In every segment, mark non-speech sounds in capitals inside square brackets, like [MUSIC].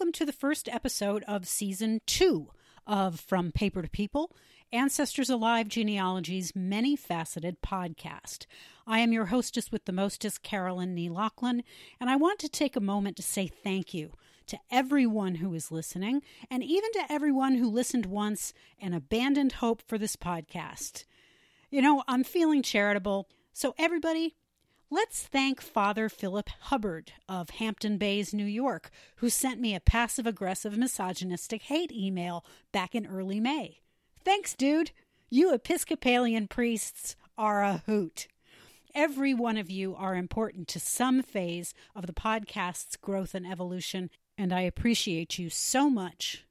welcome to the first episode of season two of From Paper to People, Ancestors Alive Genealogy's many faceted podcast. I am your hostess with the mostest, Carolyn Nee Lachlan, and I want to take a moment to say thank you to everyone who is listening, and even to everyone who listened once and abandoned hope for this podcast. You know, I'm feeling charitable, so everybody, Let's thank Father Philip Hubbard of Hampton Bays, New York, who sent me a passive aggressive misogynistic hate email back in early May. Thanks, dude. You Episcopalian priests are a hoot. Every one of you are important to some phase of the podcast's growth and evolution, and I appreciate you so much.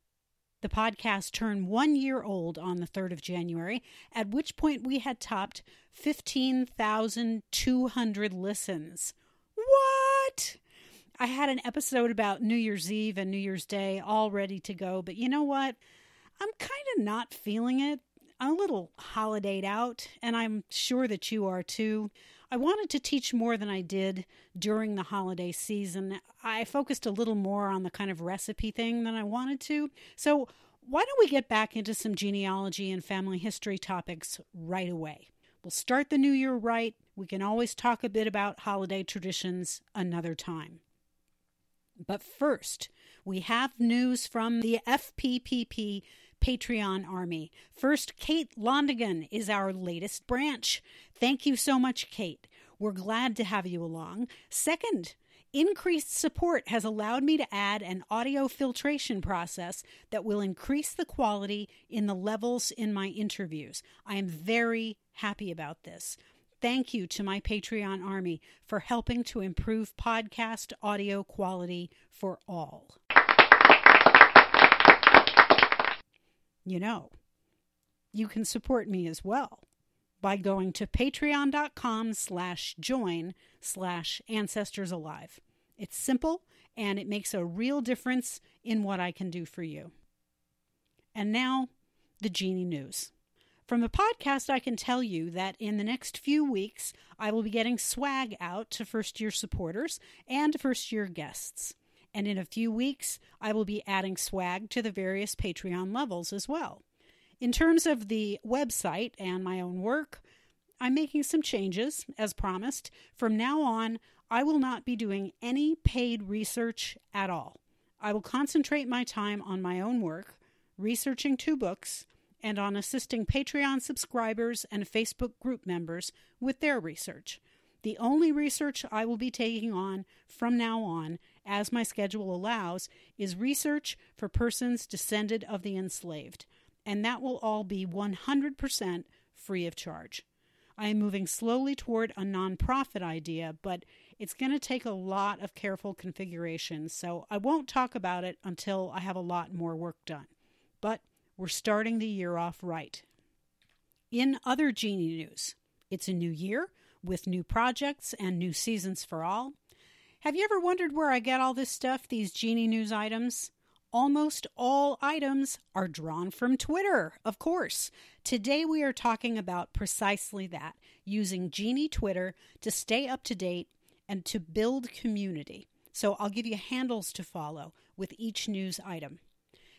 The podcast turned one year old on the 3rd of January, at which point we had topped 15,200 listens. What? I had an episode about New Year's Eve and New Year's Day all ready to go, but you know what? I'm kind of not feeling it. I'm a little holidayed out, and I'm sure that you are too. I wanted to teach more than I did during the holiday season. I focused a little more on the kind of recipe thing than I wanted to. So, why don't we get back into some genealogy and family history topics right away? We'll start the new year right. We can always talk a bit about holiday traditions another time. But first, we have news from the FPPP Patreon Army. First, Kate Londigan is our latest branch. Thank you so much, Kate. We're glad to have you along. Second, increased support has allowed me to add an audio filtration process that will increase the quality in the levels in my interviews. I am very happy about this. Thank you to my Patreon army for helping to improve podcast audio quality for all. You know, you can support me as well by going to patreon.com slash join slash ancestors alive. It's simple and it makes a real difference in what I can do for you. And now, the Genie News. From the podcast, I can tell you that in the next few weeks, I will be getting swag out to first year supporters and first year guests. And in a few weeks, I will be adding swag to the various Patreon levels as well. In terms of the website and my own work, I'm making some changes, as promised. From now on, I will not be doing any paid research at all. I will concentrate my time on my own work, researching two books, and on assisting Patreon subscribers and Facebook group members with their research. The only research I will be taking on from now on, as my schedule allows, is research for persons descended of the enslaved, and that will all be 100% free of charge. I am moving slowly toward a nonprofit idea, but it's going to take a lot of careful configuration, so I won't talk about it until I have a lot more work done. But we're starting the year off right. In other Genie news, it's a new year with new projects and new seasons for all. Have you ever wondered where I get all this stuff, these Genie News items? Almost all items are drawn from Twitter, of course. Today we are talking about precisely that using Genie Twitter to stay up to date and to build community. So I'll give you handles to follow with each news item.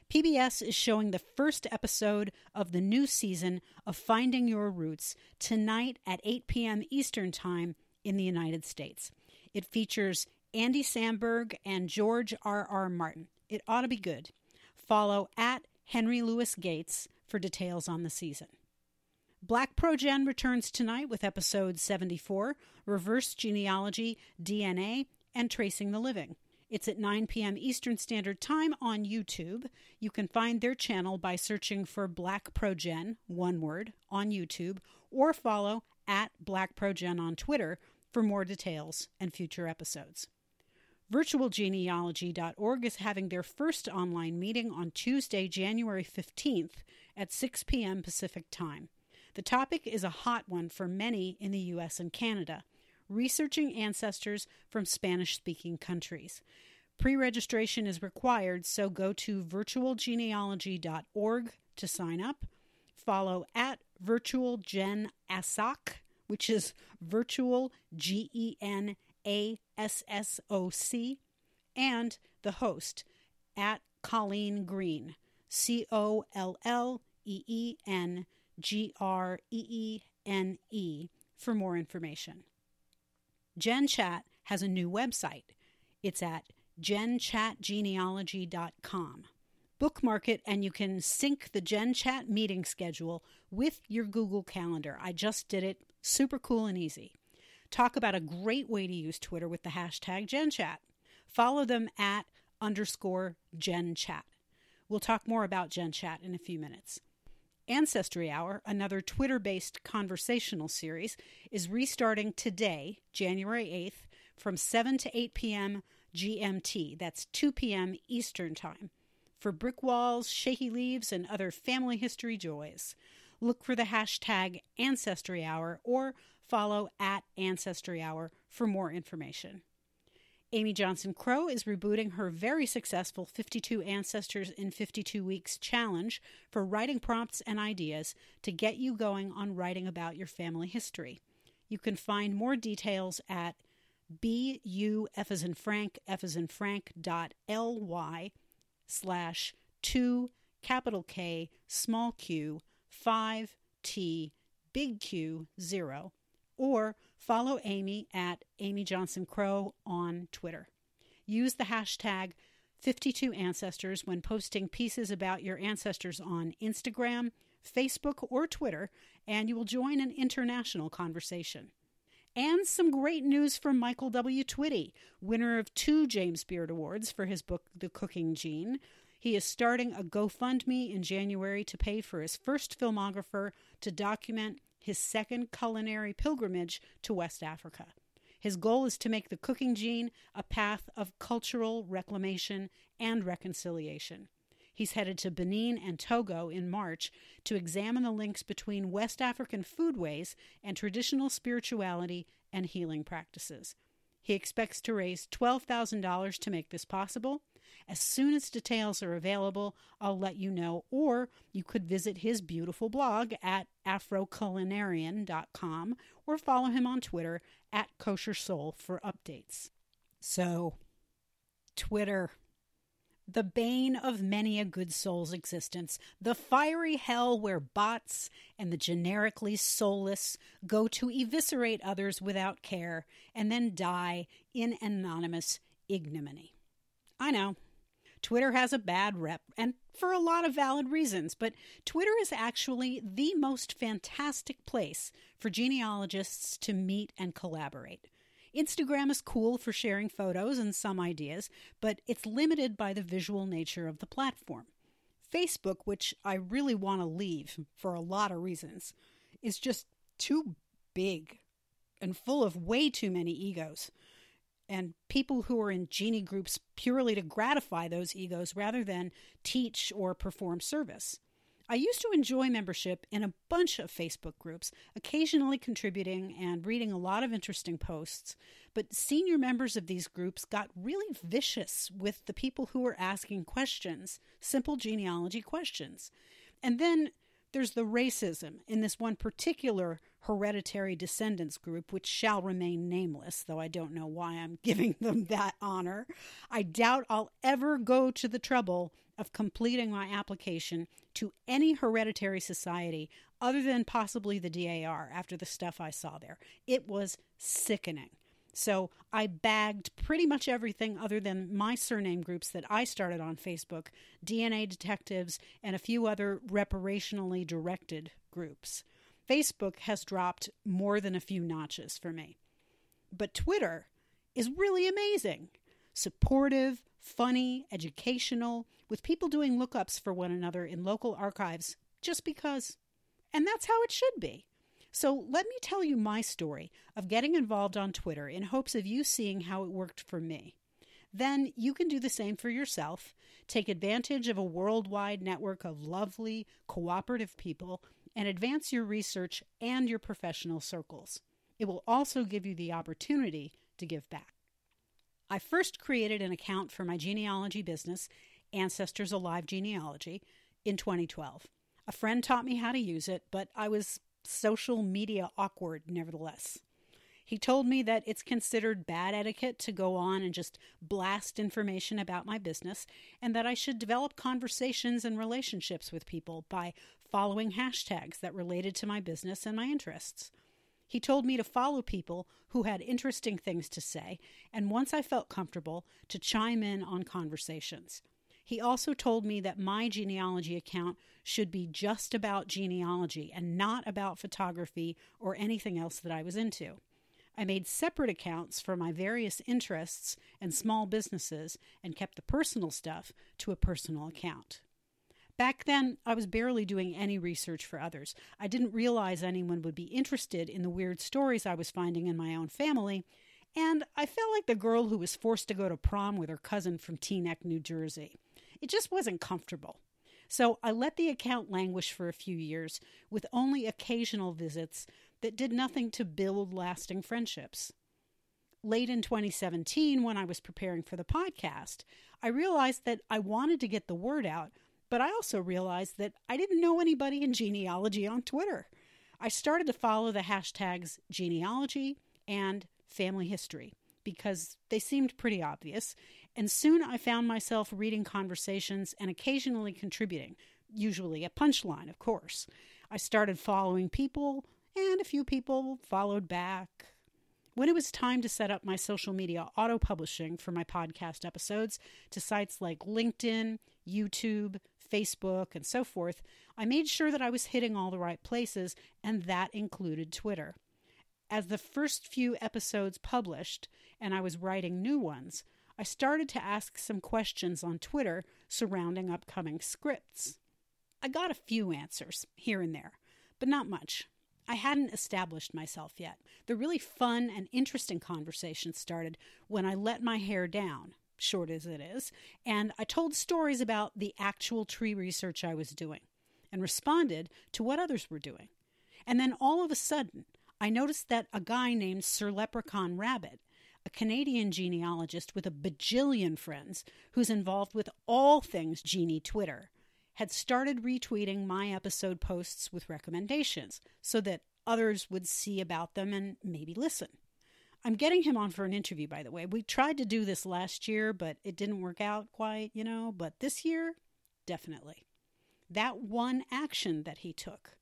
PBS is showing the first episode of the new season of Finding Your Roots tonight at 8 p.m. Eastern Time in the United States. It features Andy Samberg and George R. R. Martin. It ought to be good. Follow at Henry Louis Gates for details on the season. Black Progen returns tonight with episode 74 Reverse Genealogy, DNA, and Tracing the Living. It's at 9 p.m. Eastern Standard Time on YouTube. You can find their channel by searching for Black Progen, one word, on YouTube, or follow at Black Progen on Twitter for more details and future episodes. VirtualGenealogy.org is having their first online meeting on Tuesday, January 15th at 6 p.m. Pacific Time. The topic is a hot one for many in the U.S. and Canada researching ancestors from Spanish speaking countries. Pre registration is required, so go to virtualgenealogy.org to sign up. Follow at virtualgenasoc, which is virtual G E N A S S O C, and the host at Colleen Greene, C O L L E E N G R E E N E, for more information. Gen Chat has a new website. It's at genchatgenealogy.com. Bookmark it and you can sync the Gen Chat meeting schedule with your Google Calendar. I just did it. Super cool and easy. Talk about a great way to use Twitter with the hashtag GenChat. Follow them at underscore GenChat. We'll talk more about GenChat in a few minutes. Ancestry Hour, another Twitter based conversational series, is restarting today, January 8th, from 7 to 8 p.m. GMT. That's 2 p.m. Eastern Time. For brick walls, shaky leaves, and other family history joys, look for the hashtag Ancestry Hour or follow at Ancestry Hour for more information. Amy Johnson Crow is rebooting her very successful 52 Ancestors in 52 Weeks challenge for writing prompts and ideas to get you going on writing about your family history. You can find more details at bu f as in Frank f as in Frank dot ly slash two capital K small q five T big Q zero or follow Amy at Amy Johnson Crow on Twitter. Use the hashtag 52ancestors when posting pieces about your ancestors on Instagram, Facebook, or Twitter, and you will join an international conversation. And some great news from Michael W. Twitty, winner of two James Beard Awards for his book, The Cooking Gene. He is starting a GoFundMe in January to pay for his first filmographer to document his second culinary pilgrimage to West Africa. His goal is to make the cooking gene a path of cultural reclamation and reconciliation. He's headed to Benin and Togo in March to examine the links between West African foodways and traditional spirituality and healing practices. He expects to raise $12,000 to make this possible, as soon as details are available, I'll let you know, or you could visit his beautiful blog at afroculinaria.com or follow him on Twitter at kosher soul for updates. So, Twitter the bane of many a good soul's existence, the fiery hell where bots and the generically soulless go to eviscerate others without care and then die in anonymous ignominy. I know, Twitter has a bad rep, and for a lot of valid reasons, but Twitter is actually the most fantastic place for genealogists to meet and collaborate. Instagram is cool for sharing photos and some ideas, but it's limited by the visual nature of the platform. Facebook, which I really want to leave for a lot of reasons, is just too big and full of way too many egos and people who are in genie groups purely to gratify those egos rather than teach or perform service. I used to enjoy membership in a bunch of Facebook groups, occasionally contributing and reading a lot of interesting posts, but senior members of these groups got really vicious with the people who were asking questions, simple genealogy questions. And then there's the racism in this one particular hereditary descendants group, which shall remain nameless, though I don't know why I'm [LAUGHS] giving them that honor. I doubt I'll ever go to the trouble of completing my application to any hereditary society other than possibly the DAR after the stuff I saw there. It was sickening. So I bagged pretty much everything other than my surname groups that I started on Facebook, DNA detectives, and a few other reparationally directed groups. Facebook has dropped more than a few notches for me. But Twitter is really amazing. Supportive, funny, educational, with people doing lookups for one another in local archives just because. And that's how it should be. So let me tell you my story of getting involved on Twitter in hopes of you seeing how it worked for me. Then you can do the same for yourself. Take advantage of a worldwide network of lovely, cooperative people and advance your research and your professional circles. It will also give you the opportunity to give back. I first created an account for my genealogy business, Ancestors Alive Genealogy, in 2012. A friend taught me how to use it, but I was social media awkward nevertheless. He told me that it's considered bad etiquette to go on and just blast information about my business, and that I should develop conversations and relationships with people by following hashtags that related to my business and my interests. He told me to follow people who had interesting things to say, and once I felt comfortable, to chime in on conversations. He also told me that my genealogy account should be just about genealogy and not about photography or anything else that I was into. I made separate accounts for my various interests and small businesses and kept the personal stuff to a personal account. Back then, I was barely doing any research for others. I didn't realize anyone would be interested in the weird stories I was finding in my own family, and I felt like the girl who was forced to go to prom with her cousin from Teaneck, New Jersey. It just wasn't comfortable. So I let the account languish for a few years, with only occasional visits that did nothing to build lasting friendships. Late in 2017, when I was preparing for the podcast, I realized that I wanted to get the word out, but I also realized that I didn't know anybody in genealogy on Twitter. I started to follow the hashtags genealogy and family history because they seemed pretty obvious, and soon I found myself reading conversations and occasionally contributing, usually a punchline, of course. I started following people and a few people followed back. When it was time to set up my social media auto publishing for my podcast episodes to sites like LinkedIn, YouTube, Facebook, and so forth, I made sure that I was hitting all the right places, and that included Twitter. As the first few episodes published and I was writing new ones, I started to ask some questions on Twitter surrounding upcoming scripts. I got a few answers here and there, but not much. I hadn't established myself yet. The really fun and interesting conversation started when I let my hair down, short as it is, and I told stories about the actual tree research I was doing and responded to what others were doing. And then all of a sudden, I noticed that a guy named Sir Leprechaun Rabbit, a Canadian genealogist with a bajillion friends who's involved with all things genie Twitter, had started retweeting my episode posts with recommendations so that others would see about them and maybe listen. I'm getting him on for an interview, by the way. We tried to do this last year, but it didn't work out quite, you know. But this year, definitely. That one action that he took,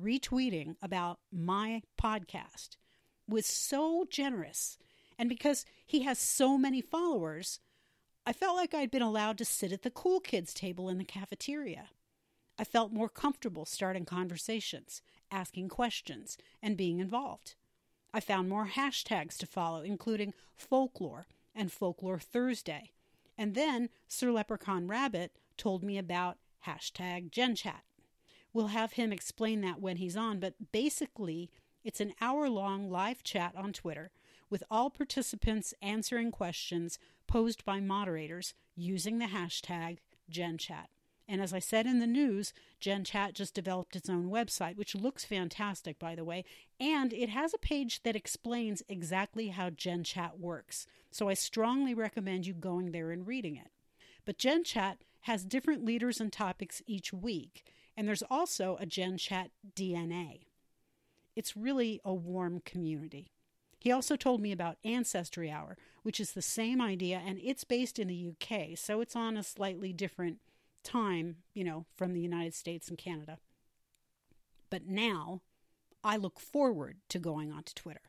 retweeting about my podcast, was so generous. And because he has so many followers, I felt like I'd been allowed to sit at the cool kids table in the cafeteria. I felt more comfortable starting conversations, asking questions, and being involved. I found more hashtags to follow, including folklore and folklore Thursday. And then Sir Leprechaun Rabbit told me about hashtag GenChat. We'll have him explain that when he's on, but basically, it's an hour long live chat on Twitter with all participants answering questions posed by moderators using the hashtag GenChat. And as I said in the news, GenChat just developed its own website, which looks fantastic, by the way, and it has a page that explains exactly how GenChat works. So I strongly recommend you going there and reading it. But GenChat has different leaders and topics each week, and there's also a GenChat DNA. It's really a warm community. He also told me about Ancestry Hour, which is the same idea and it's based in the UK, so it's on a slightly different time, you know, from the United States and Canada. But now I look forward to going onto Twitter.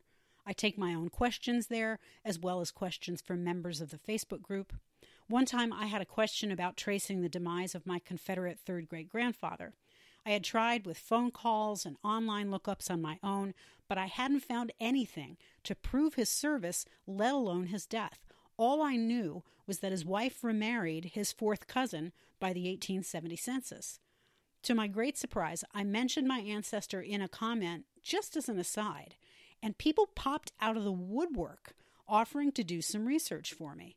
I take my own questions there, as well as questions from members of the Facebook group. One time I had a question about tracing the demise of my Confederate third great grandfather. I had tried with phone calls and online lookups on my own, but I hadn't found anything to prove his service, let alone his death. All I knew was that his wife remarried his fourth cousin by the 1870 census. To my great surprise, I mentioned my ancestor in a comment just as an aside, and people popped out of the woodwork offering to do some research for me.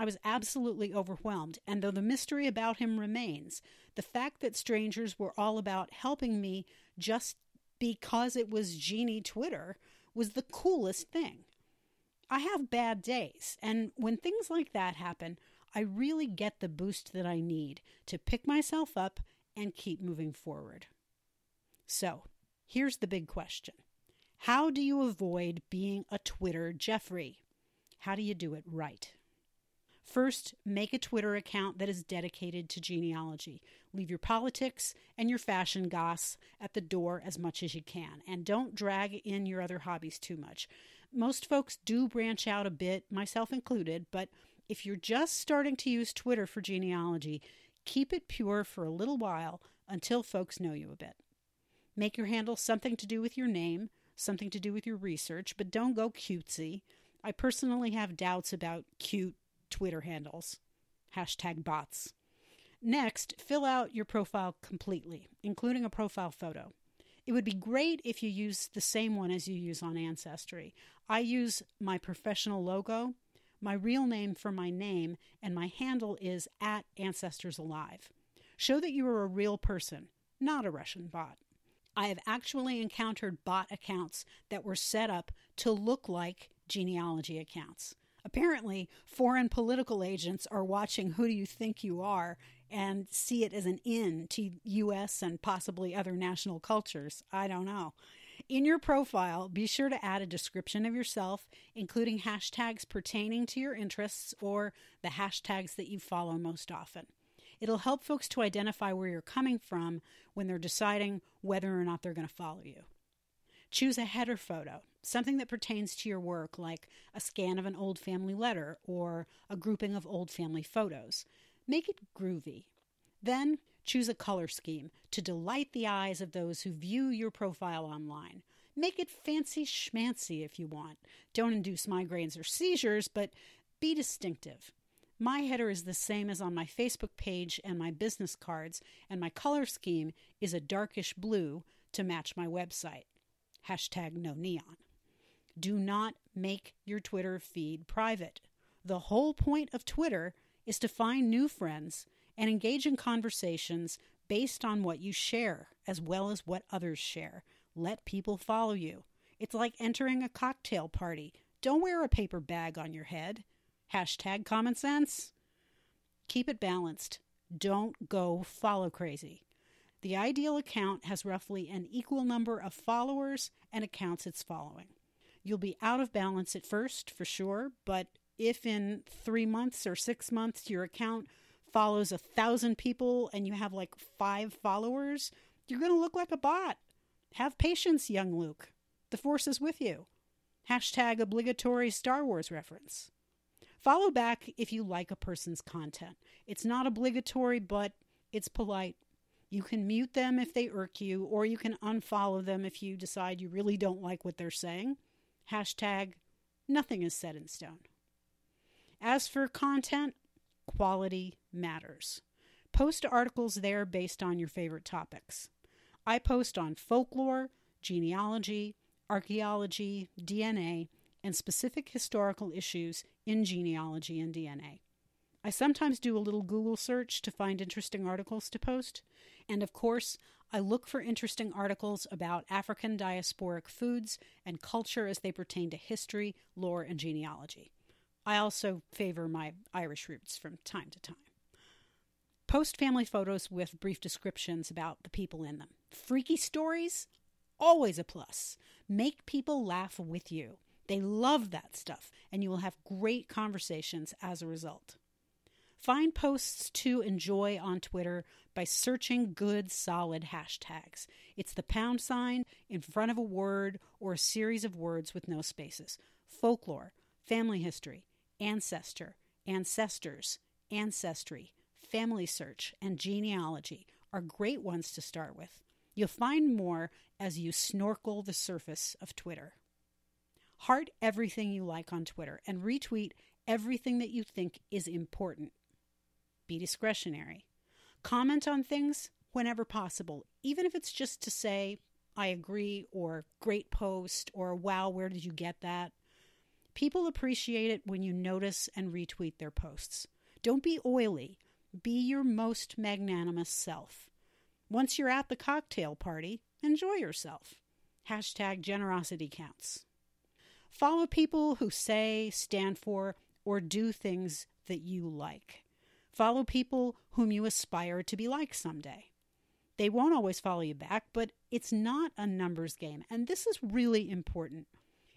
I was absolutely overwhelmed, and though the mystery about him remains, the fact that strangers were all about helping me just because it was Genie Twitter was the coolest thing. I have bad days, and when things like that happen, I really get the boost that I need to pick myself up and keep moving forward. So, here's the big question How do you avoid being a Twitter Jeffrey? How do you do it right? First, make a Twitter account that is dedicated to genealogy. Leave your politics and your fashion goss at the door as much as you can, and don't drag in your other hobbies too much. Most folks do branch out a bit, myself included, but if you're just starting to use Twitter for genealogy, keep it pure for a little while until folks know you a bit. Make your handle something to do with your name, something to do with your research, but don't go cutesy. I personally have doubts about cute Twitter handles. Hashtag bots. Next, fill out your profile completely, including a profile photo. It would be great if you use the same one as you use on Ancestry. I use my professional logo, my real name for my name, and my handle is at Ancestors Alive. Show that you are a real person, not a Russian bot. I have actually encountered bot accounts that were set up to look like genealogy accounts. Apparently, foreign political agents are watching Who Do You Think You Are and see it as an in to U.S. and possibly other national cultures. I don't know. In your profile, be sure to add a description of yourself, including hashtags pertaining to your interests or the hashtags that you follow most often. It'll help folks to identify where you're coming from when they're deciding whether or not they're going to follow you. Choose a header photo, something that pertains to your work, like a scan of an old family letter or a grouping of old family photos. Make it groovy. Then choose a color scheme to delight the eyes of those who view your profile online. Make it fancy schmancy if you want. Don't induce migraines or seizures, but be distinctive. My header is the same as on my Facebook page and my business cards, and my color scheme is a darkish blue to match my website. Hashtag no neon. Do not make your Twitter feed private. The whole point of Twitter is to find new friends and engage in conversations based on what you share as well as what others share. Let people follow you. It's like entering a cocktail party. Don't wear a paper bag on your head. Hashtag common sense. Keep it balanced. Don't go follow crazy. The ideal account has roughly an equal number of followers and accounts it's following. You'll be out of balance at first, for sure, but if in three months or six months your account follows a thousand people and you have like five followers, you're going to look like a bot. Have patience, young Luke. The Force is with you. Hashtag obligatory Star Wars reference. Follow back if you like a person's content. It's not obligatory, but it's polite you can mute them if they irk you, or you can unfollow them if you decide you really don't like what they're saying. Hashtag nothing is set in stone. As for content, quality matters. Post articles there based on your favorite topics. I post on folklore, genealogy, archaeology, DNA, and specific historical issues in genealogy and DNA. I sometimes do a little Google search to find interesting articles to post, and of course, I look for interesting articles about African diasporic foods and culture as they pertain to history, lore, and genealogy. I also favor my Irish roots from time to time. Post family photos with brief descriptions about the people in them. Freaky stories? Always a plus. Make people laugh with you. They love that stuff, and you will have great conversations as a result. Find posts to enjoy on Twitter by searching good, solid hashtags. It's the pound sign in front of a word or a series of words with no spaces. Folklore, family history, ancestor, ancestors, ancestry, family search, and genealogy are great ones to start with. You'll find more as you snorkel the surface of Twitter. Heart everything you like on Twitter and retweet everything that you think is important be discretionary. Comment on things whenever possible, even if it's just to say, I agree, or great post, or wow, where did you get that? People appreciate it when you notice and retweet their posts. Don't be oily, be your most magnanimous self. Once you're at the cocktail party, enjoy yourself. Hashtag generosity counts. Follow people who say, stand for, or do things that you like. Follow people whom you aspire to be like someday. They won't always follow you back, but it's not a numbers game. And this is really important.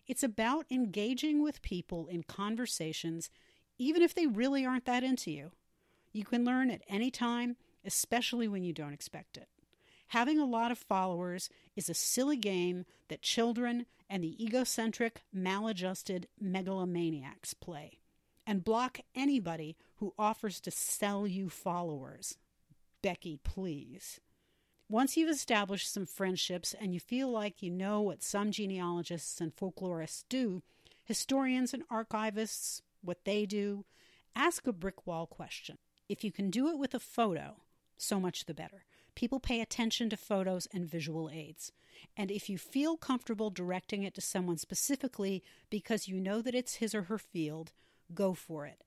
It's about engaging with people in conversations, even if they really aren't that into you. You can learn at any time, especially when you don't expect it. Having a lot of followers is a silly game that children and the egocentric, maladjusted megalomaniacs play. And block anybody who offers to sell you followers. Becky, please. Once you've established some friendships and you feel like you know what some genealogists and folklorists do, historians and archivists, what they do, ask a brick wall question. If you can do it with a photo, so much the better. People pay attention to photos and visual aids. And if you feel comfortable directing it to someone specifically because you know that it's his or her field, go for it.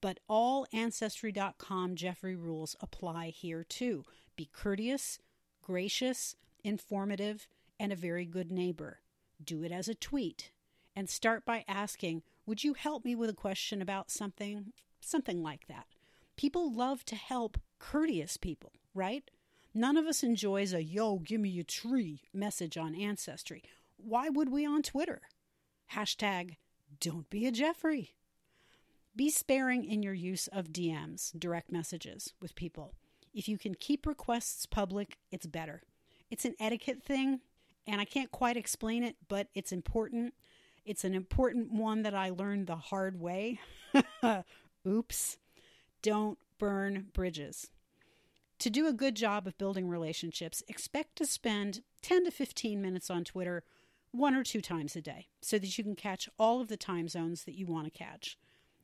But all Ancestry.com Jeffrey rules apply here too. Be courteous, gracious, informative, and a very good neighbor. Do it as a tweet. And start by asking, Would you help me with a question about something? Something like that. People love to help courteous people, right? None of us enjoys a yo, give me a tree message on Ancestry. Why would we on Twitter? Hashtag don't be a Jeffrey. Be sparing in your use of DMs, direct messages, with people. If you can keep requests public, it's better. It's an etiquette thing, and I can't quite explain it, but it's important. It's an important one that I learned the hard way. [LAUGHS] Oops. Don't burn bridges. To do a good job of building relationships, expect to spend 10 to 15 minutes on Twitter one or two times a day so that you can catch all of the time zones that you want to catch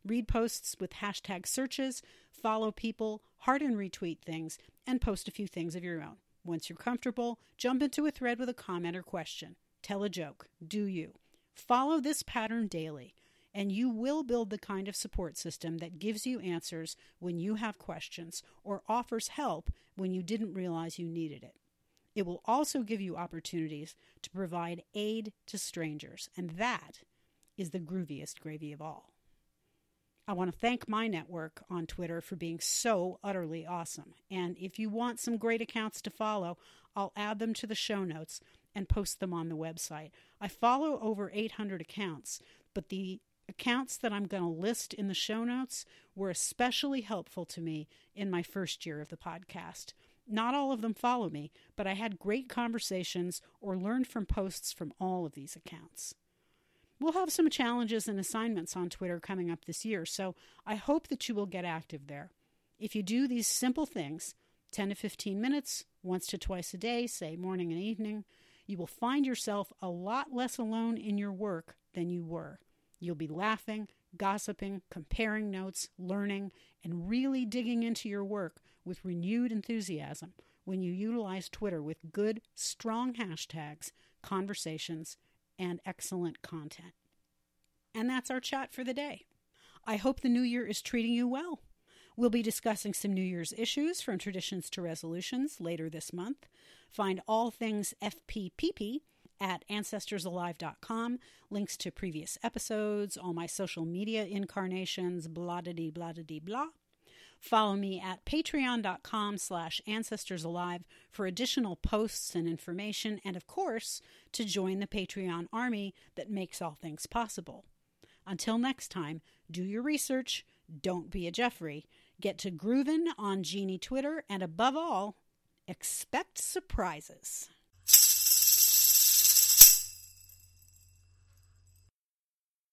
read posts with hashtag searches, follow people, heart and retweet things, and post a few things of your own. Once you're comfortable, jump into a thread with a comment or question. Tell a joke. Do you. Follow this pattern daily, and you will build the kind of support system that gives you answers when you have questions or offers help when you didn't realize you needed it. It will also give you opportunities to provide aid to strangers, and that is the grooviest gravy of all. I want to thank my network on Twitter for being so utterly awesome. And if you want some great accounts to follow, I'll add them to the show notes and post them on the website. I follow over 800 accounts, but the accounts that I'm going to list in the show notes were especially helpful to me in my first year of the podcast. Not all of them follow me, but I had great conversations or learned from posts from all of these accounts. We'll have some challenges and assignments on Twitter coming up this year, so I hope that you will get active there. If you do these simple things, 10 to 15 minutes, once to twice a day, say morning and evening, you will find yourself a lot less alone in your work than you were. You'll be laughing, gossiping, comparing notes, learning, and really digging into your work with renewed enthusiasm when you utilize Twitter with good, strong hashtags, conversations, and excellent content. And that's our chat for the day. I hope the new year is treating you well. We'll be discussing some New Year's issues from traditions to resolutions later this month. Find all things FPPP at ancestorsalive.com, links to previous episodes, all my social media incarnations, blah da dee blah da blah. Follow me at patreon.com slash ancestorsalive for additional posts and information, and of course, to join the Patreon army that makes all things possible. Until next time, do your research, don't be a Jeffrey, get to groovin' on Genie Twitter, and above all, expect surprises.